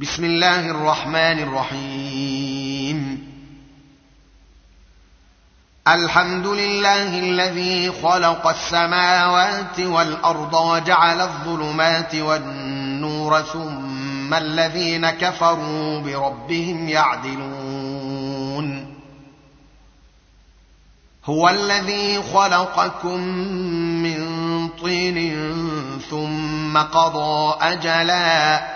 بسم الله الرحمن الرحيم. الحمد لله الذي خلق السماوات والأرض وجعل الظلمات والنور ثم الذين كفروا بربهم يعدلون. هو الذي خلقكم من طين ثم قضى اجلا.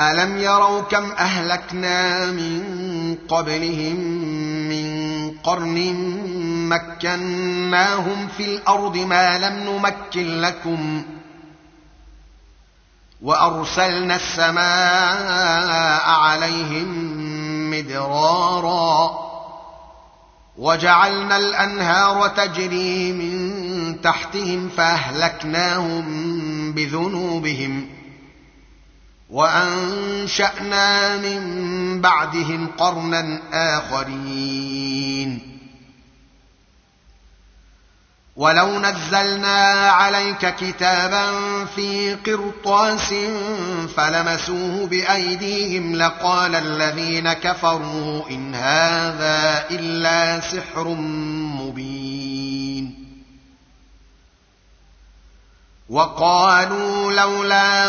الم يروا كم اهلكنا من قبلهم قرن مكناهم في الأرض ما لم نمكن لكم وارسلنا السماء عليهم مدرارا وجعلنا الانهار تجري من تحتهم فاهلكناهم بذنوبهم وأنشأنا من بعدهم قرنا آخرين. ولو نزلنا عليك كتابا في قرطاس فلمسوه بأيديهم لقال الذين كفروا إن هذا إلا سحر مبين. وقالوا لولا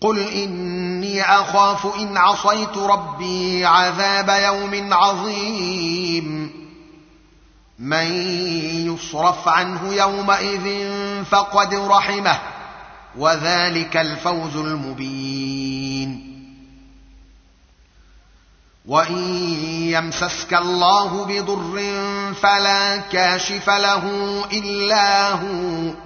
قل اني اخاف ان عصيت ربي عذاب يوم عظيم من يصرف عنه يومئذ فقد رحمه وذلك الفوز المبين وان يمسسك الله بضر فلا كاشف له الا هو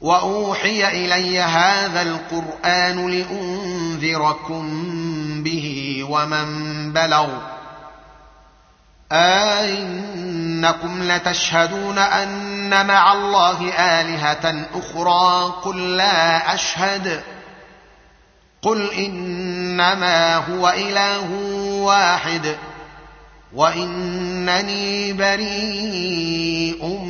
وأوحي إلي هذا القرآن لأنذركم به ومن بلغ. أئنكم لتشهدون أن مع الله آلهة أخرى. قل لا أشهد. قل إنما هو إله واحد. وإنني بريء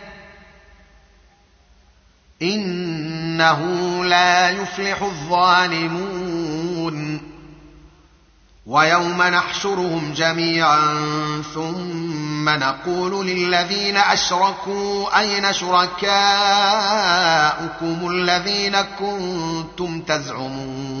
إنه لا يفلح الظالمون. ويوم نحشرهم جميعا ثم نقول للذين أشركوا أين شركاؤكم الذين كنتم تزعمون؟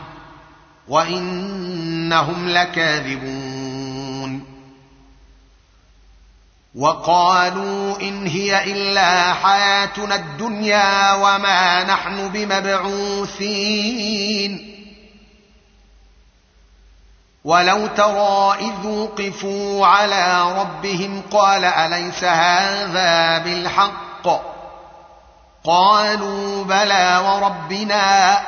وانهم لكاذبون وقالوا ان هي الا حياتنا الدنيا وما نحن بمبعوثين ولو ترى اذ وقفوا على ربهم قال اليس هذا بالحق قالوا بلى وربنا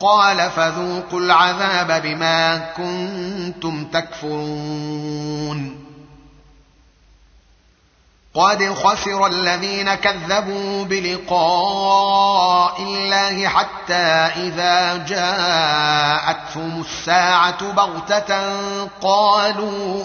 قال فذوقوا العذاب بما كنتم تكفرون. قد خسر الذين كذبوا بلقاء الله حتى إذا جاءتهم الساعة بغتة قالوا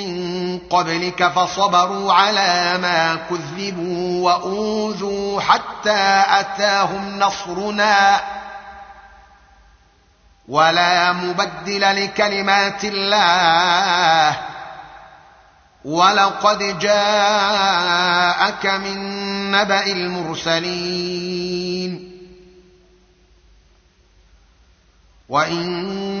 قبلك فصبروا على ما كذبوا وأوذوا حتى أتاهم نصرنا. ولا مبدل لكلمات الله. ولقد جاءك من نبأ المرسلين. وإن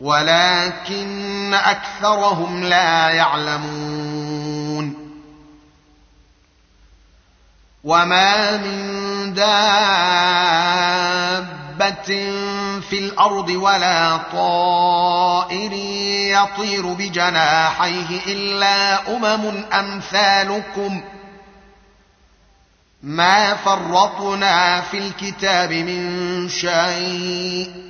ولكن أكثرهم لا يعلمون. وما من دابة في الأرض ولا طائر يطير بجناحيه إلا أمم أمثالكم. ما فرطنا في الكتاب من شيء.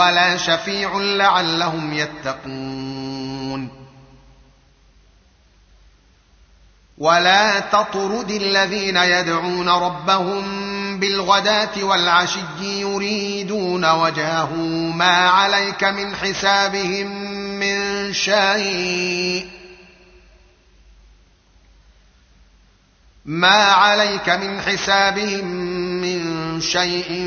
ولا شفيع لعلهم يتقون. ولا تطرد الذين يدعون ربهم بالغداة والعشي يريدون وجهه ما عليك من حسابهم من شيء. ما عليك من حسابهم من شيء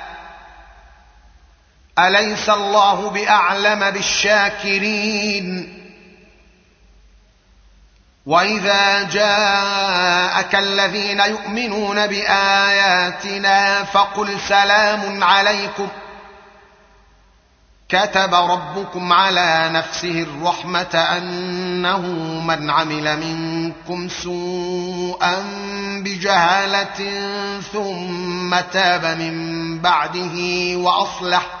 أليس الله بأعلم بالشاكرين؟ وإذا جاءك الذين يؤمنون بآياتنا فقل سلام عليكم. كتب ربكم على نفسه الرحمة أنه من عمل منكم سوءا بجهالة ثم تاب من بعده وأصلح.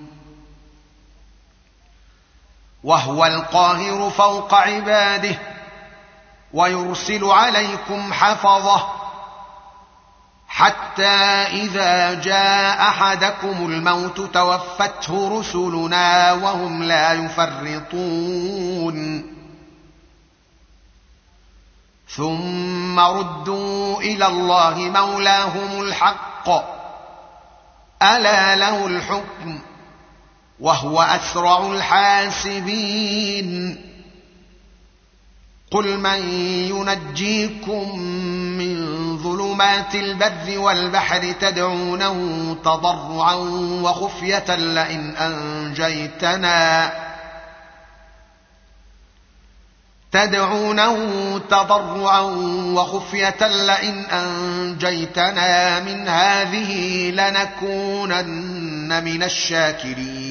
وهو القاهر فوق عباده ويرسل عليكم حفظه حتى إذا جاء أحدكم الموت توفته رسلنا وهم لا يفرطون. ثم ردوا إلى الله مولاهم الحق. ألا له الحكم؟ وهو أسرع الحاسبين. قل من ينجيكم من ظلمات البر والبحر تدعونه تضرعا وخفية لئن أنجيتنا. تدعونه تضرعا وخفية لئن أنجيتنا من هذه لنكونن من الشاكرين.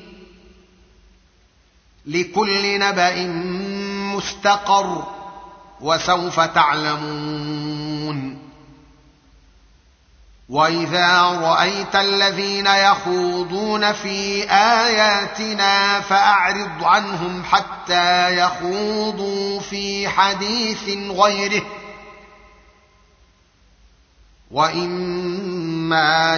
لكل نبأ مستقر وسوف تعلمون. وإذا رأيت الذين يخوضون في آياتنا فأعرض عنهم حتى يخوضوا في حديث غيره. وإما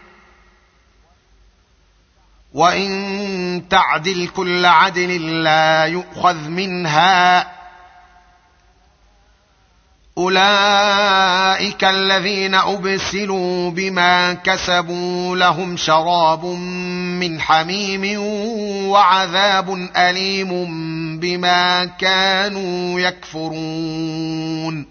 وان تعدل كل عدل لا يؤخذ منها اولئك الذين ابسلوا بما كسبوا لهم شراب من حميم وعذاب اليم بما كانوا يكفرون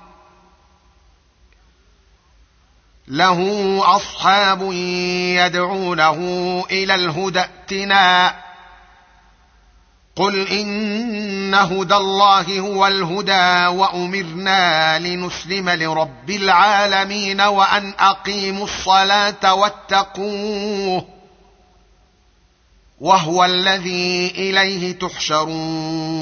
له أصحاب يدعونه إلى الهدى ائتنا. قل إن هدى الله هو الهدى وأمرنا لنسلم لرب العالمين وأن أقيموا الصلاة واتقوه وهو الذي إليه تحشرون.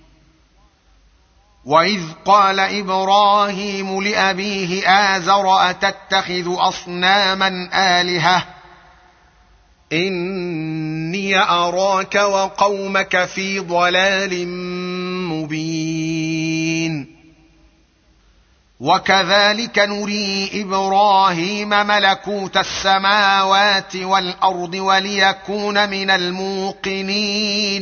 واذ قال إبراهيم لابيه ازر اتتخذ اصناما الهه اني اراك وقومك في ضلال مبين وكذلك نري إبراهيم ملكوت السماوات والارض وليكون من الموقنين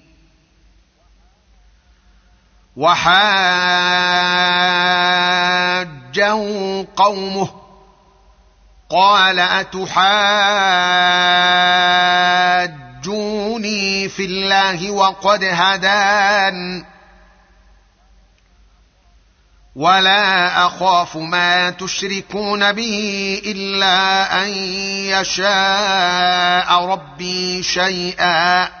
وحاجه قومه قال أتحاجوني في الله وقد هدان ولا أخاف ما تشركون به إلا أن يشاء ربي شيئا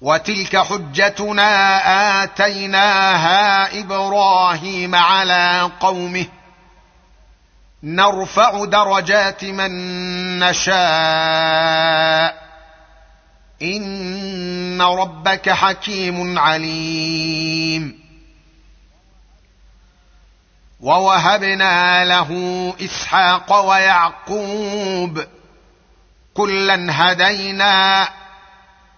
وتلك حجتنا آتيناها إبراهيم على قومه. نرفع درجات من نشاء. إن ربك حكيم عليم. ووهبنا له إسحاق ويعقوب. كلا هدينا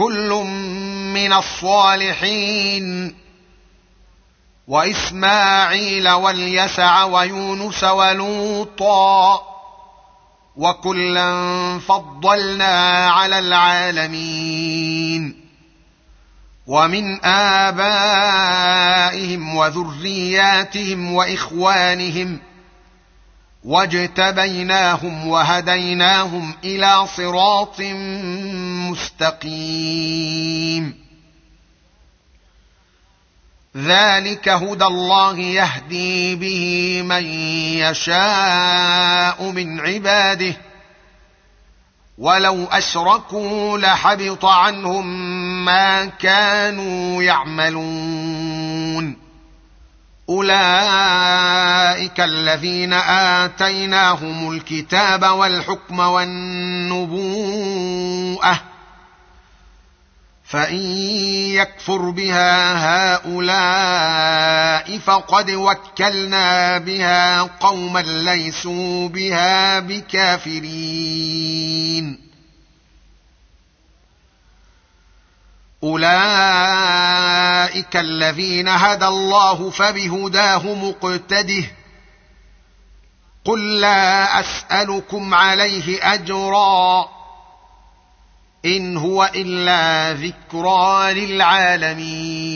كل من الصالحين. وإسماعيل واليسع ويونس ولوطا وكلا فضلنا على العالمين. ومن آبائهم وذرياتهم وإخوانهم واجتبيناهم وهديناهم إلى صراط مستقيم. ذلك هدى الله يهدي به من يشاء من عباده. ولو أشركوا لحبط عنهم ما كانوا يعملون. أولئك الذين آتيناهم الكتاب والحكم والنبوءة فان يكفر بها هؤلاء فقد وكلنا بها قوما ليسوا بها بكافرين اولئك الذين هدى الله فبهداه مقتده قل لا اسالكم عليه اجرا إن هو إلا ذكرى للعالمين.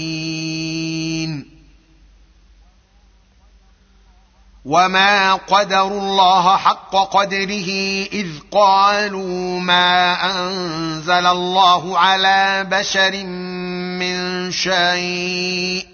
وما قدروا الله حق قدره اذ قالوا ما انزل الله على بشر من شيء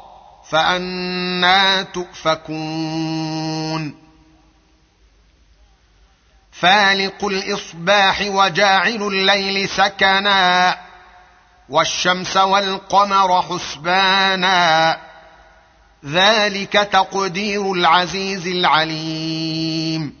فأنا تؤفكون. فالق الإصباح وجاعل الليل سكنا والشمس والقمر حسبانا. ذلك تقدير العزيز العليم.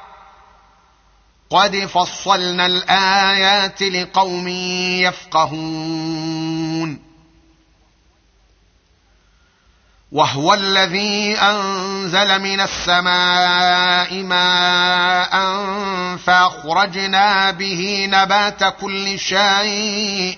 قد فصلنا الايات لقوم يفقهون وهو الذي انزل من السماء ماء فاخرجنا به نبات كل شيء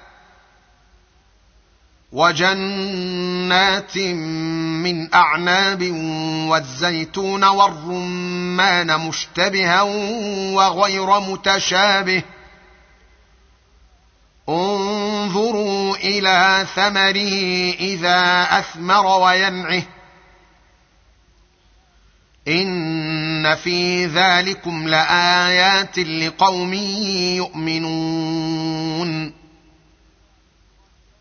وجنات من أعناب والزيتون والرمان مشتبها وغير متشابه. انظروا إلى ثمره إذا أثمر وينعه. إن في ذلكم لآيات لقوم يؤمنون.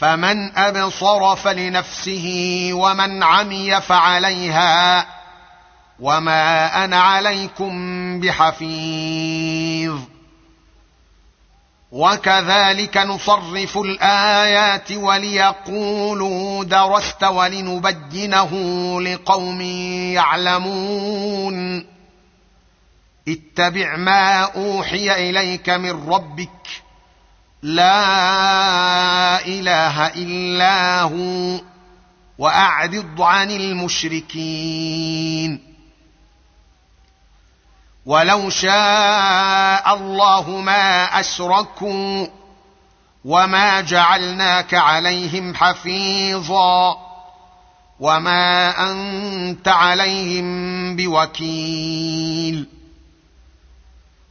فمن أبصر فلنفسه ومن عمي فعليها وما أنا عليكم بحفيظ. وكذلك نصرف الآيات وليقولوا درست ولنبينه لقوم يعلمون. اتبع ما أوحي إليك من ربك لا إله إلا هو وأعرض عن المشركين. ولو شاء الله ما أشركوا وما جعلناك عليهم حفيظا وما أنت عليهم بوكيل.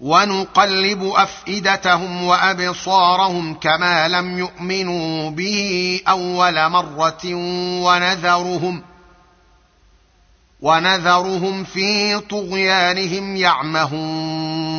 ونقلب أفئدتهم وأبصارهم كما لم يؤمنوا به أول مرة ونذرهم ونذرهم في طغيانهم يعمهون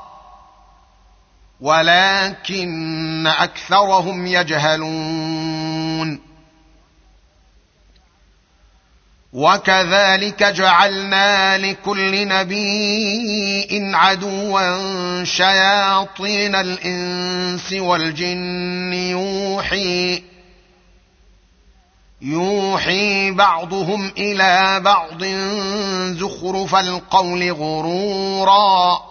ولكن أكثرهم يجهلون. وكذلك جعلنا لكل نبي عدوا شياطين الإنس والجن يوحي يوحي بعضهم إلى بعض زخرف القول غرورا.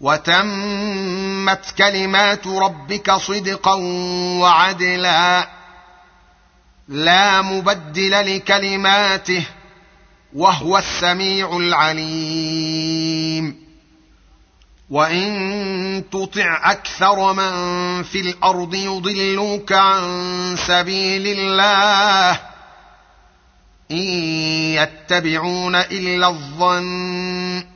وتمت كلمات ربك صدقا وعدلا. لا مبدل لكلماته وهو السميع العليم. وإن تطع أكثر من في الأرض يضلوك عن سبيل الله. إن يتبعون إلا الظن.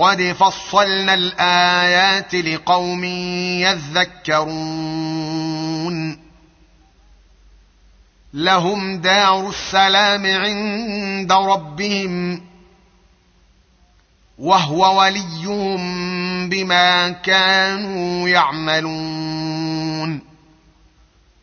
قد فصلنا الايات لقوم يذكرون لهم دار السلام عند ربهم وهو وليهم بما كانوا يعملون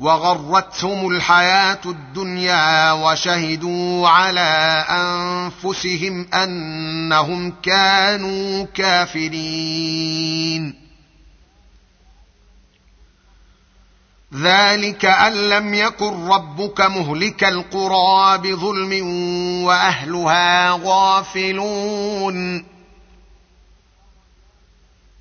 وغرتهم الحياة الدنيا وشهدوا على أنفسهم أنهم كانوا كافرين. ذلك أن لم يكن ربك مهلك القرى بظلم وأهلها غافلون.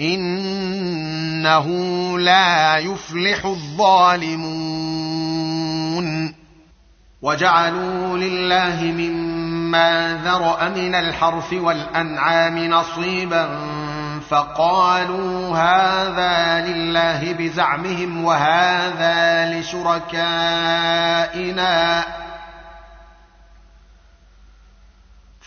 إنه لا يفلح الظالمون. وجعلوا لله مما ذرأ من الحرث والأنعام نصيبا فقالوا هذا لله بزعمهم وهذا لشركائنا.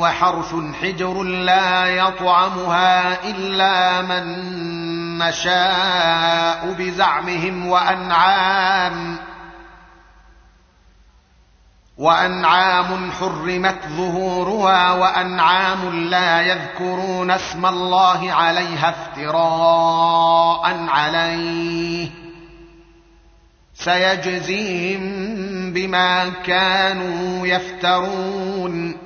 وحرث حجر لا يطعمها إلا من نشاء بزعمهم وأنعام وأنعام حرمت ظهورها وأنعام لا يذكرون اسم الله عليها افتراء عليه سيجزيهم بما كانوا يفترون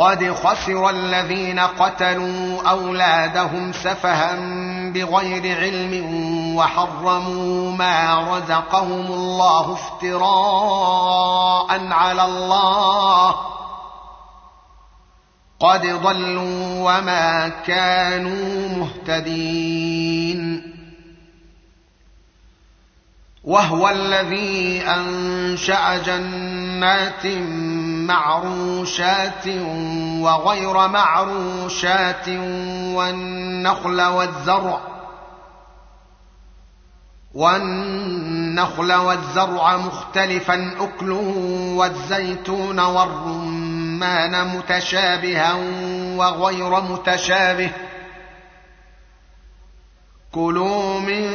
قد خسر الذين قتلوا اولادهم سفها بغير علم وحرموا ما رزقهم الله افتراء على الله قد ضلوا وما كانوا مهتدين وهو الذي انشا جنات معروشات وغير معروشات والنخل والزرع والنخل والزرع مختلفا أكله والزيتون والرمان متشابها وغير متشابه. كلوا من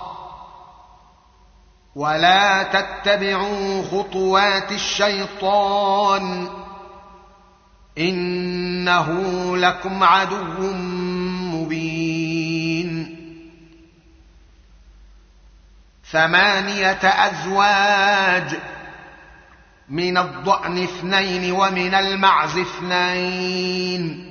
ولا تتبعوا خطوات الشيطان إنه لكم عدو مبين. ثمانية أزواج من الضأن اثنين ومن المعز اثنين.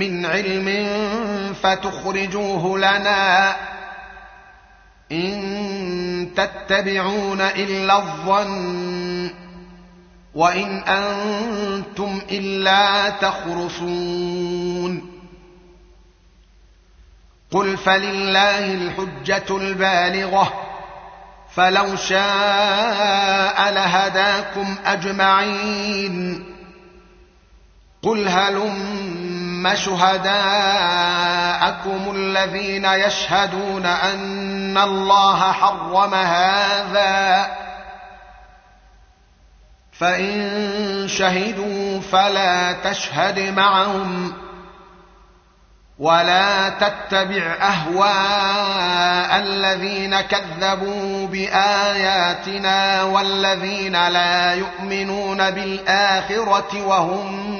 من علم فتخرجوه لنا إن تتبعون إلا الظن وإن أنتم إلا تخرصون. قل فلله الحجة البالغة فلو شاء لهداكم أجمعين. قل هلم شهداءكم الذين يشهدون أن الله حرم هذا. فإن شهدوا فلا تشهد معهم ولا تتبع أهواء الذين كذبوا بآياتنا والذين لا يؤمنون بالآخرة وهم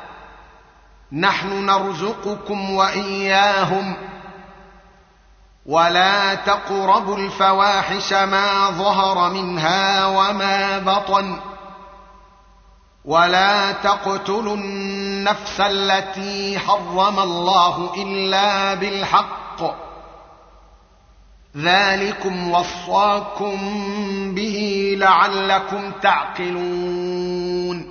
نحن نرزقكم وإياهم ولا تقربوا الفواحش ما ظهر منها وما بطن ولا تقتلوا النفس التي حرم الله إلا بالحق ذلكم وصاكم به لعلكم تعقلون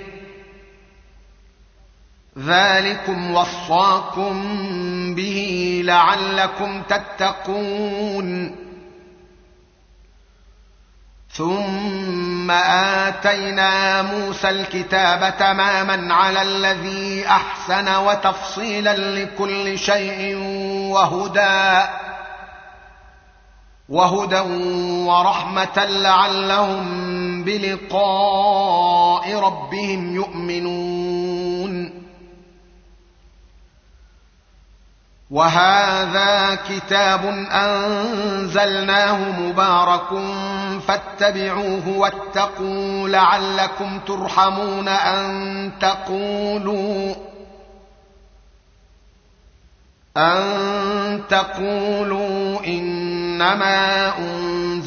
ذلكم وصاكم به لعلكم تتقون. ثم اتينا موسى الكتاب تماما على الذي احسن وتفصيلا لكل شيء وهدى وهدى ورحمه لعلهم بلقاء ربهم يؤمنون. وهذا كتاب أنزلناه مبارك فاتبعوه واتقوا لعلكم ترحمون أن تقولوا أن تقولوا إنما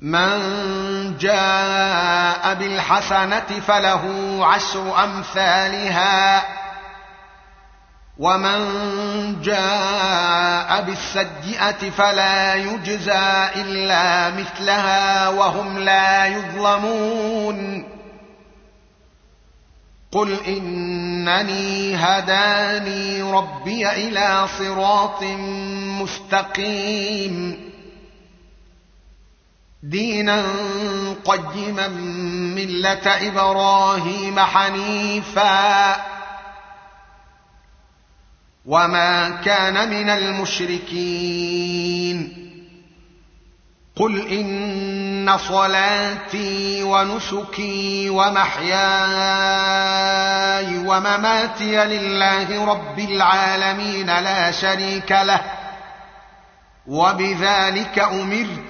من جاء بالحسنة فله عشر أمثالها. ومن جاء بالسيئة فلا يجزى إلا مثلها وهم لا يظلمون. قل إنني هداني ربي إلى صراط مستقيم. دينا قيما ملة إبراهيم حنيفا. وما كان من المشركين. قل إن صلاتي ونسكي ومحياي ومماتي لله رب العالمين لا شريك له. وبذلك أمرت